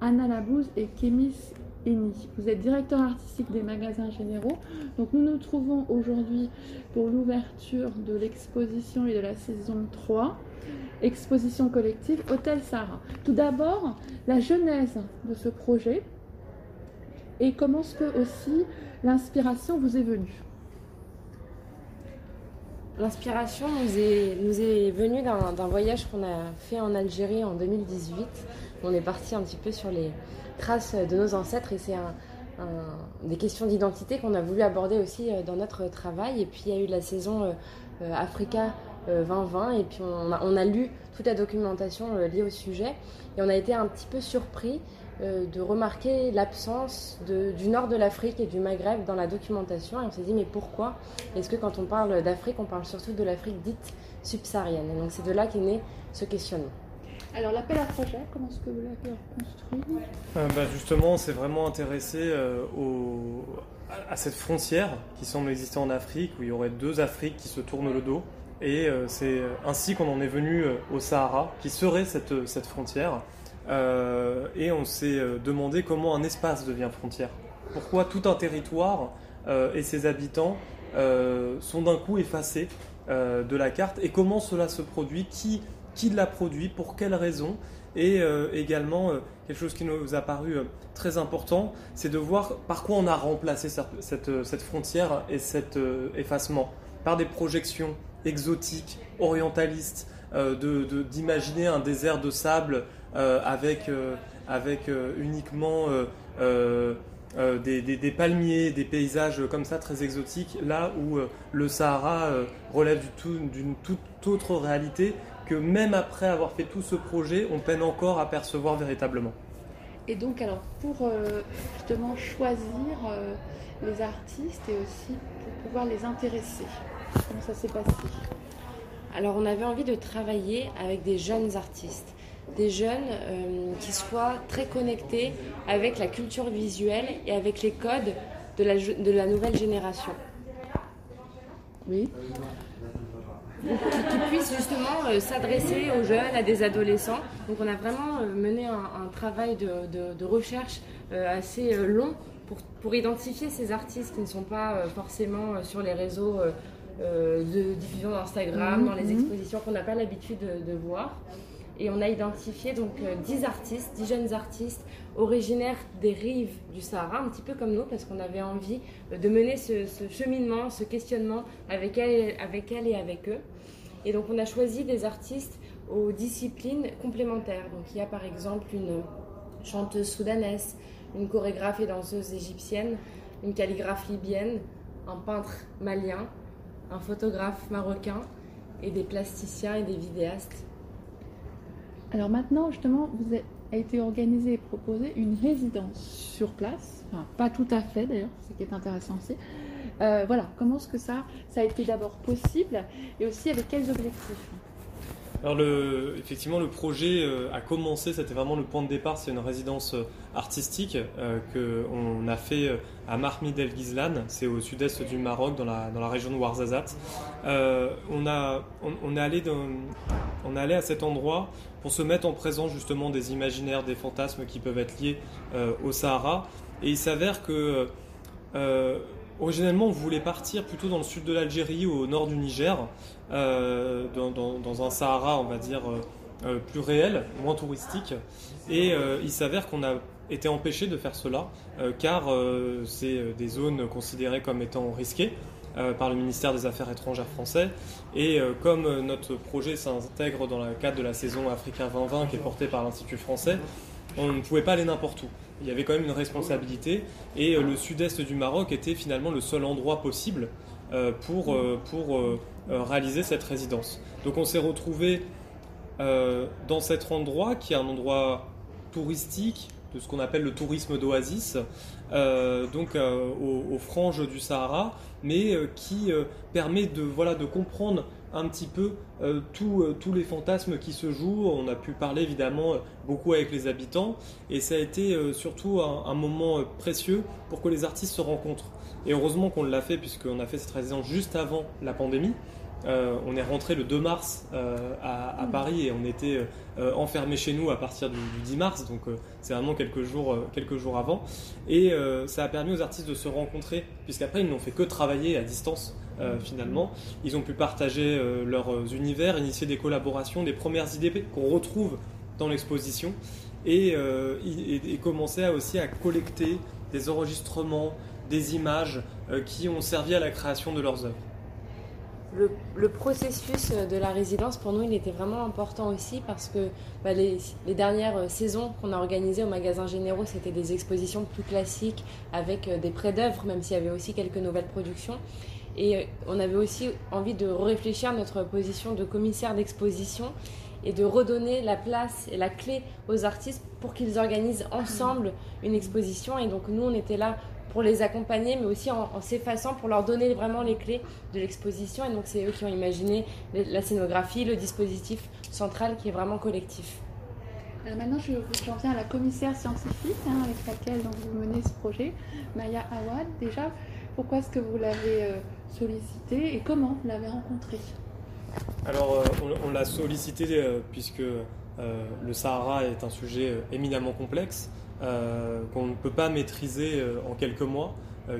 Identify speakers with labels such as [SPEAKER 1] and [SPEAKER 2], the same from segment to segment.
[SPEAKER 1] Anna Labouze et Kémis Eni. Vous êtes directeur artistique des magasins généraux. Donc nous nous trouvons aujourd'hui pour l'ouverture de l'exposition et de la saison 3, exposition collective Hôtel Sarah. Tout d'abord, la genèse de ce projet et comment est-ce que aussi l'inspiration vous est venue
[SPEAKER 2] L'inspiration nous est, venue d'un voyage qu'on a fait en Algérie en 2018. On est parti un petit peu sur les traces de nos ancêtres et c'est des questions d'identité qu'on a voulu aborder aussi euh, dans notre travail. Et puis il y a eu la saison euh, euh, Africa 2020 et puis on a, lu toute la documentation liée au sujet et on a été un petit peu surpris euh, de remarquer l'absence du nord de l'Afrique et du Maghreb dans la documentation. Et on s'est dit, mais pourquoi Est-ce que quand on parle d'Afrique, on parle surtout de l'Afrique dite subsaharienne? Et donc c'est de là qu'est né ce questionnement.
[SPEAKER 1] Alors l'appel à projet, comment est-ce que vous l'avez construit?
[SPEAKER 3] Euh, bah, Justement, on s'est vraiment intéressé euh, à cette frontière qui semble exister en Afrique, où il y aurait deux Afriques qui se tournent le dos. Et c'est ainsi qu'on en est venu au Sahara, qui serait cette, cette frontière. Euh, et on s'est euh, demandé comment un espace devient frontière. Pourquoi tout un territoire euh, et ses habitants sont d'un coup effacés de la carte et comment cela se produit, qui, qui l'a produit, pour quelles raisons. Et également, quelque chose qui nous a paru très important, c'est de voir par quoi on a remplacé cette, frontière et cet effacement. Par des projections exotiques, orientalistes, d'imaginer de, un désert de sable avec, euh, avec euh, uniquement des, palmiers, des paysages comme ça très exotiques, là où le Sahara relève d'une toute autre réalité que même après avoir fait tout ce projet, on peine encore à percevoir véritablement.
[SPEAKER 1] Et donc, alors, pour justement choisir les artistes et aussi pour pouvoir les intéresser, comment ça s'est passé?
[SPEAKER 2] Alors, on avait envie de travailler avec des jeunes artistes des jeunes euh, qui soient très connectés avec la culture visuelle et avec les codes de la, de la nouvelle génération.
[SPEAKER 1] Oui.
[SPEAKER 2] Qui, puissent justement euh, s'adresser aux jeunes, à des adolescents. Donc on a vraiment euh, mené un, travail de, de, recherche assez long pour, pour, identifier ces artistes qui ne sont pas forcément sur les réseaux de diffusion d'Instagram, dans les mhm. expositions qu'on n'a pas l'habitude de, de voir. Et on a identifié donc 10 euh, artistes, 10 jeunes artistes originaires des rives du Sahara, un petit peu comme nous, parce qu'on avait envie euh, de mener ce, cheminement, ce questionnement avec elle, avec elle et avec eux. Et donc on a choisi des artistes aux disciplines complémentaires. Donc il y a par exemple une chanteuse soudanaise, une chorégraphe et danseuse égyptienne, une calligraphe libyenne, un peintre malien, un photographe marocain et des plasticiens et des vidéastes
[SPEAKER 1] alors maintenant, justement, vous a été organisé et proposé une résidence sur place, enfin, pas tout à fait d'ailleurs, ce qui est intéressant aussi. Euh, voilà, comment est-ce que ça, ça a été d'abord possible et aussi avec quels objectifs?
[SPEAKER 3] Alors effectivement, le projet euh, a commencé, c'était vraiment le point de départ, c'est une résidence euh, artistique euh, qu'on a fait à Mahmid El Ghizlan, c'est au sud-est du Maroc, dans la, dans la région de Ouarzazate. on, a, on, est allé on est allé à cet endroit pour se mettre en présence justement des imaginaires, des fantasmes qui peuvent être liés au Sahara. Et il s'avère que Originellement, on voulait partir plutôt dans le sud de l'Algérie ou au nord du Niger, euh, dans, un Sahara, on va dire, euh, euh, plus réel, moins touristique. Et il s'avère qu'on a été empêché de faire cela, car c'est des zones considérées comme étant risquées par le ministère des Affaires étrangères français. Et comme notre projet s'intègre dans le cadre de la saison Africa 2020 qui est portée par l'Institut français, on ne pouvait pas aller n'importe où il y avait quand même une responsabilité et euh, le sud-est du Maroc était finalement le seul endroit possible euh, pour, euh, pour réaliser cette résidence. Donc on s'est retrouvé dans cet endroit qui est un endroit touristique, de ce qu'on appelle le tourisme d'oasis, donc aux, franges du Sahara, mais qui permet de, voilà, de comprendre un petit peu euh, euh, tous les fantasmes qui se jouent. On a pu parler évidemment beaucoup avec les habitants et ça a été euh, surtout un, moment précieux pour que les artistes se rencontrent. Et heureusement qu'on l'a fait puisqu'on a fait cette résidence juste avant la pandémie. on est rentré le 2 mars à,
[SPEAKER 1] Mm.
[SPEAKER 3] Paris et on était enfermé chez nous à partir du, du 10 mars, donc c'est vraiment quelques jours, quelques jours avant. Et ça a permis aux artistes de se rencontrer, puisqu'après ils n'ont fait que travailler à distance. Euh, finalement. Ils ont pu partager euh, leurs univers, initier des collaborations, des premières idées qu'on retrouve dans l'exposition et, euh, commencer aussi à collecter des enregistrements, des images qui ont servi à la création de leurs œuvres.
[SPEAKER 2] Le, processus de la résidence, pour nous, il était vraiment important aussi parce que bah, les, les, dernières saisons qu'on a organisées au magasin Généraux, c'était des expositions plus classiques avec des prêts d'œuvres, même s'il y avait aussi quelques nouvelles productions. Et on avait aussi envie de réfléchir à notre position de commissaire d'exposition et de redonner la place et la clé aux artistes pour qu'ils organisent ensemble une exposition. Et donc nous, on était là pour les accompagner, mais aussi en, s'effaçant pour leur donner vraiment les clés de l'exposition. Et donc c'est eux qui ont imaginé la scénographie, le dispositif central qui est vraiment collectif.
[SPEAKER 1] Alors maintenant, je j'en viens à la commissaire scientifique hein, avec laquelle donc, vous menez ce projet, Maya Awad. Déjà, pourquoi est-ce que vous l'avez euh, sollicité et comment vous l'avez rencontré?
[SPEAKER 3] Alors, euh, on, l'a sollicité euh, puisque le Sahara est un sujet éminemment complexe qu'on ne peut pas maîtriser en quelques mois,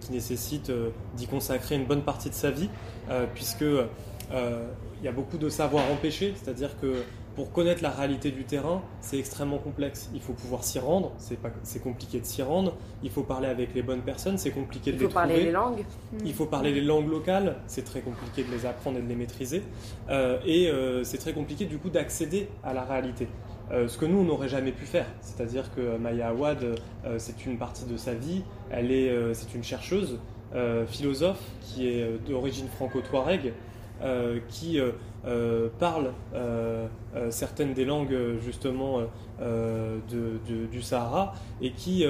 [SPEAKER 3] qui nécessite d'y consacrer une bonne partie de sa vie, puisque il y a beaucoup de savoir empêché, c'est-à-dire que pour connaître la réalité du terrain, c'est extrêmement complexe. Il faut pouvoir s'y rendre, c'est compliqué de s'y rendre. Il faut parler avec les bonnes personnes, c'est compliqué de les trouver.
[SPEAKER 2] Il faut parler les langues.
[SPEAKER 3] Il faut parler les langues locales, c'est très compliqué de les apprendre et de les maîtriser. Euh, et euh, c'est très compliqué du coup d'accéder à la réalité. Euh, ce que nous, on n'aurait jamais pu faire. C'est-à-dire que Maya Awad, c'est une partie de sa vie. Elle est, c'est une chercheuse, philosophe, qui est d'origine franco-touareg, qui euh, parle euh, euh, certaines des langues justement de, de, du Sahara et qui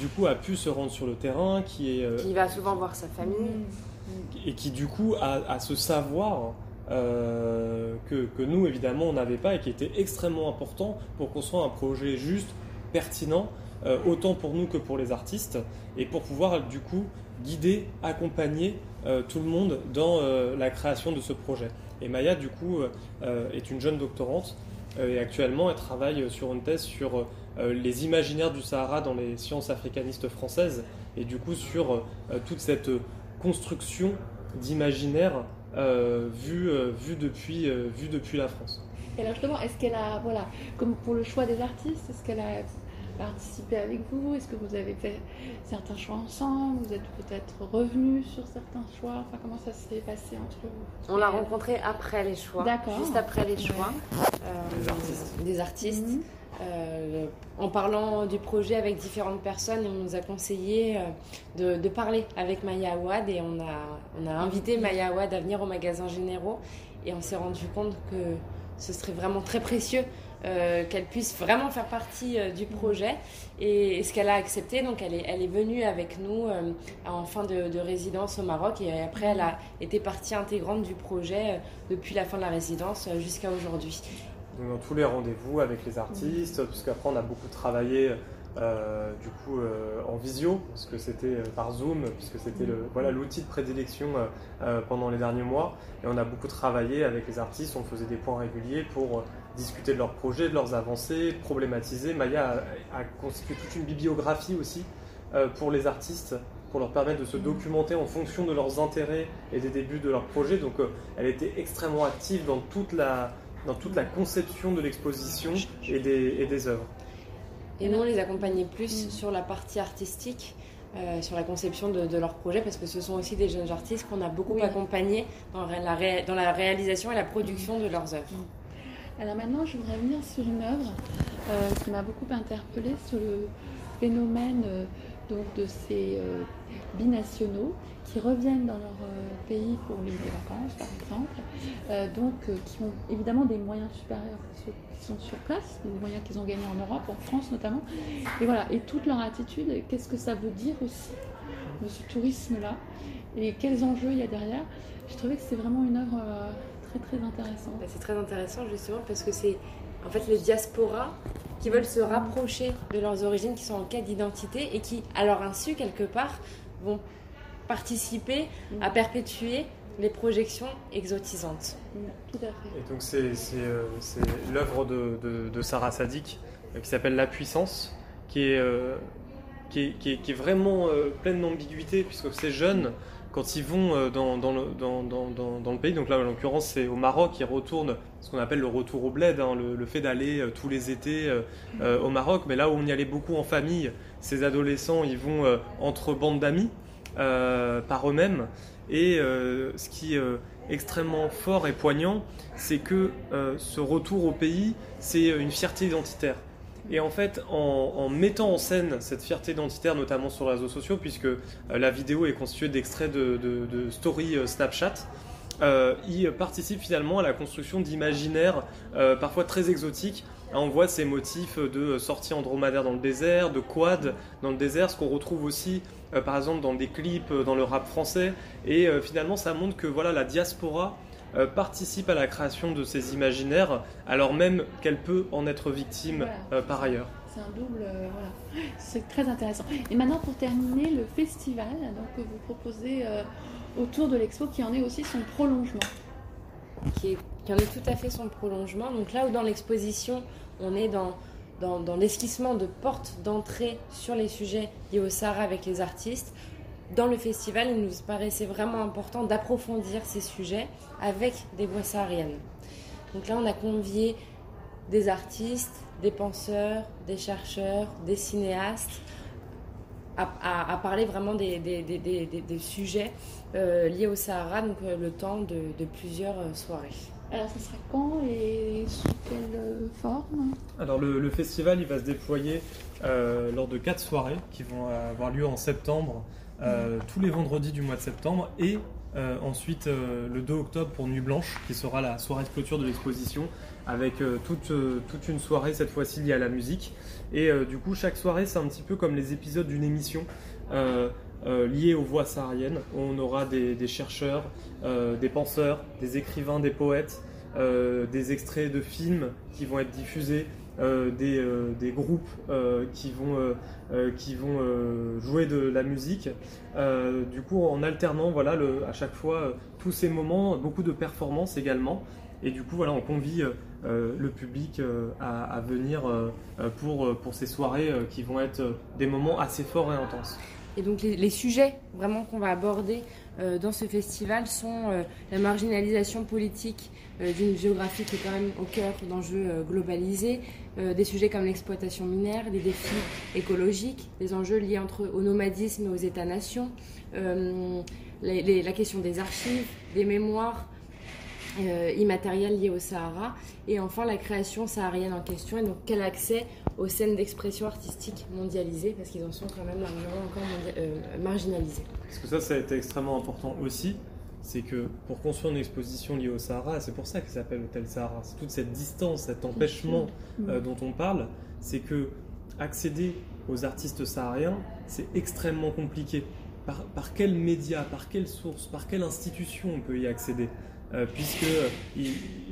[SPEAKER 3] du coup a pu se rendre sur le terrain, qui est
[SPEAKER 2] qui va souvent voir sa famille.
[SPEAKER 3] et qui du coup a, a ce savoir que, que, nous évidemment on n'avait pas et qui était extrêmement important pour construire un projet juste, pertinent, autant pour nous que pour les artistes et pour pouvoir du coup guider, accompagner tout le monde dans la création de ce projet. Et Maya, du coup, euh, est une jeune doctorante euh, et actuellement, elle travaille sur une thèse sur euh, les imaginaires du Sahara dans les sciences africanistes françaises et du coup sur toute cette construction d'imaginaire vu, vu, depuis, vu depuis la France.
[SPEAKER 1] Et alors justement, est-ce qu'elle a, voilà, comme pour le choix des artistes, est-ce qu'elle a participé avec vous? Est-ce que vous avez fait certains choix ensemble? Vous êtes peut-être revenus sur certains choix? Enfin, comment ça s'est passé entre vous?
[SPEAKER 2] On l'a rencontré après les choix, juste après les choix
[SPEAKER 3] ouais. euh, des artistes.
[SPEAKER 2] Des artistes. Mmh. Euh, en parlant du projet avec différentes personnes, on nous a conseillé de, de parler avec Maya Awad et on a, on a invité Maya Awad à venir au magasin Généraux et on s'est rendu compte que ce serait vraiment très précieux euh, qu'elle puisse vraiment faire partie euh, du projet et, ce qu'elle a accepté donc elle est, elle est venue avec nous euh, en fin de, de, résidence au Maroc et après elle a été partie intégrante du projet depuis la fin de la résidence jusqu'à aujourd'hui.
[SPEAKER 3] Dans tous les rendez-vous avec les artistes, mmh. puisqu'après on a beaucoup travaillé du coup en visio, parce que c'était par Zoom, puisque c'était le, voilà, l'outil de prédilection pendant les derniers mois. Et on a beaucoup travaillé avec les artistes, on faisait des points réguliers pour discuter de leurs projets, de leurs avancées, problématiser. Maya a, a constitué toute une bibliographie aussi pour les artistes pour leur permettre de se documenter en fonction de leurs intérêts et des débuts de leur projet. Donc elle était extrêmement active dans toute la, dans toute la conception de l'exposition et des, et des œuvres.
[SPEAKER 2] Et nous, on les accompagnait plus mmh. sur la partie artistique, euh, sur la conception de, de leur projet, parce que ce sont aussi des jeunes artistes qu'on a beaucoup oui. accompagnés dans la, ré, dans la réalisation et la production de leurs œuvres.
[SPEAKER 1] Mmh. Alors maintenant, je voudrais venir sur une œuvre euh, qui m'a beaucoup interpellée sur le phénomène euh, donc, de ces euh, binationaux qui reviennent dans leur pays pour les vacances, par exemple, donc qui ont évidemment des moyens supérieurs que ceux qui sont sur place, des moyens qu'ils ont gagnés en Europe, en France notamment. Et voilà, et toute leur attitude, qu'est-ce que ça veut dire aussi de ce tourisme-là? Et quels enjeux il y a derrière? J'ai trouvé que c'est vraiment une œuvre très très intéressante.
[SPEAKER 2] C'est très intéressant justement parce que c'est en fait les diasporas qui veulent se rapprocher de leurs origines, qui sont en quête d'identité et qui, à leur insu, quelque part, vont participer à perpétuer les projections exotisantes.
[SPEAKER 1] Tout à fait.
[SPEAKER 3] Et donc c'est l'œuvre de, de, Sarah Sadik qui s'appelle La puissance, qui est, qui est, qui est, qui est vraiment pleine d'ambiguïté puisque ces jeunes quand ils vont euh, dans, le, pays, donc là en l'occurrence c'est au Maroc, ils retournent ce qu'on appelle le retour au bled, hein, le, fait d'aller euh, tous les étés euh, au Maroc, mais là où on y allait beaucoup en famille, ces adolescents ils vont entre bandes d'amis par eux-mêmes, et ce qui est extrêmement fort et poignant, c'est que ce retour au pays, c'est une fierté identitaire. Et en fait, en, mettant en scène cette fierté identitaire, notamment sur les réseaux sociaux, puisque euh, la vidéo est constituée d'extraits de, stories euh, Snapchat, euh, il participe finalement à la construction d'imaginaires parfois très exotiques. On voit ces motifs de sortie en dromadaire dans le désert, de quad dans le désert, ce qu'on retrouve aussi par exemple dans des clips dans le rap français. Et finalement, ça montre que voilà, la diaspora euh, participe à la création de ces imaginaires, alors même qu'elle peut en être victime euh, par ailleurs.
[SPEAKER 1] C'est un double, euh, voilà. C'est très intéressant. Et maintenant, pour terminer, le festival donc, que vous proposez autour de l'expo, qui en est aussi son prolongement.
[SPEAKER 2] Qui, qui, en est tout à fait son prolongement. Donc là où dans l'exposition, on est dans, dans, dans l'esquissement de portes d'entrée sur les sujets liés au Sahara avec les artistes, dans le festival, il nous paraissait vraiment important d'approfondir ces sujets avec des voix sahariennes. Donc là, on a convié des artistes, des penseurs, des chercheurs, des cinéastes à, parler vraiment des, sujets euh, liés au Sahara, donc euh, le temps de, plusieurs euh, soirées.
[SPEAKER 1] Alors, ce sera quand et sous quelle forme?
[SPEAKER 3] Alors, le, le, festival, il va se déployer lors de quatre soirées qui vont avoir lieu en septembre euh, tous les vendredis du mois de septembre et euh, ensuite euh, le 2 octobre pour Nuit Blanche qui sera la soirée de clôture de l'exposition avec toute, toute une soirée cette fois-ci liée à la musique. Et du coup chaque soirée c'est un petit peu comme les épisodes d'une émission liée aux voix sahariennes on aura des, chercheurs, des penseurs, des écrivains, des poètes des extraits de films qui vont être diffusés euh, des, euh, groupes euh, qui vont, qui vont jouer de la musique. du coup, en alternant voilà, à chaque fois tous ces moments, beaucoup de performances également. Et du coup, voilà, on convie le public à, à, venir pour, pour ces soirées qui vont être des moments assez forts et intenses.
[SPEAKER 2] Et donc les, sujets vraiment qu'on va aborder euh, dans ce festival sont euh, la marginalisation politique euh, d'une géographie qui est quand même au cœur d'enjeux globalisés, des sujets comme l'exploitation minière, des défis écologiques, des enjeux liés entre au nomadisme et aux États-nations, la question des archives, des mémoires, euh, immatériel lié au Sahara, et enfin la création saharienne en question, et donc quel accès aux scènes d'expression artistique mondialisées, parce qu'ils en sont quand même largement encore euh, marginalisés.
[SPEAKER 3] Parce que ça, ça a été extrêmement important aussi, c'est que pour construire une exposition liée au Sahara, c'est pour ça qu'il s'appelle Hôtel Sahara, c'est toute cette distance, cet empêchement euh, dont on parle, c'est que accéder aux artistes sahariens, c'est extrêmement compliqué. Par, par quels médias, par quelle source, par quelle institution on peut y accéder? Euh, puisque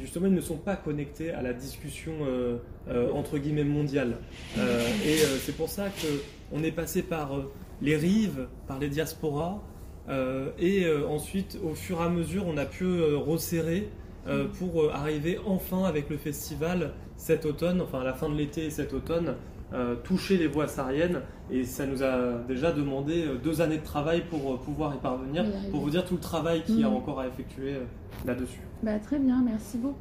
[SPEAKER 3] justement ils ne sont pas connectés à la discussion euh, euh, entre guillemets mondiale. et c'est pour ça qu'on est passé par les rives, par les diasporas, et ensuite au fur et à mesure on a pu resserrer pour arriver enfin avec le festival cet automne, enfin à la fin de l'été et cet automne, toucher les voies sahariennes et ça nous a déjà demandé deux années de travail pour pouvoir y parvenir, pour vous dire tout le travail qu'il y a mm. encore à effectuer là-dessus.
[SPEAKER 1] Bah, très bien, merci beaucoup.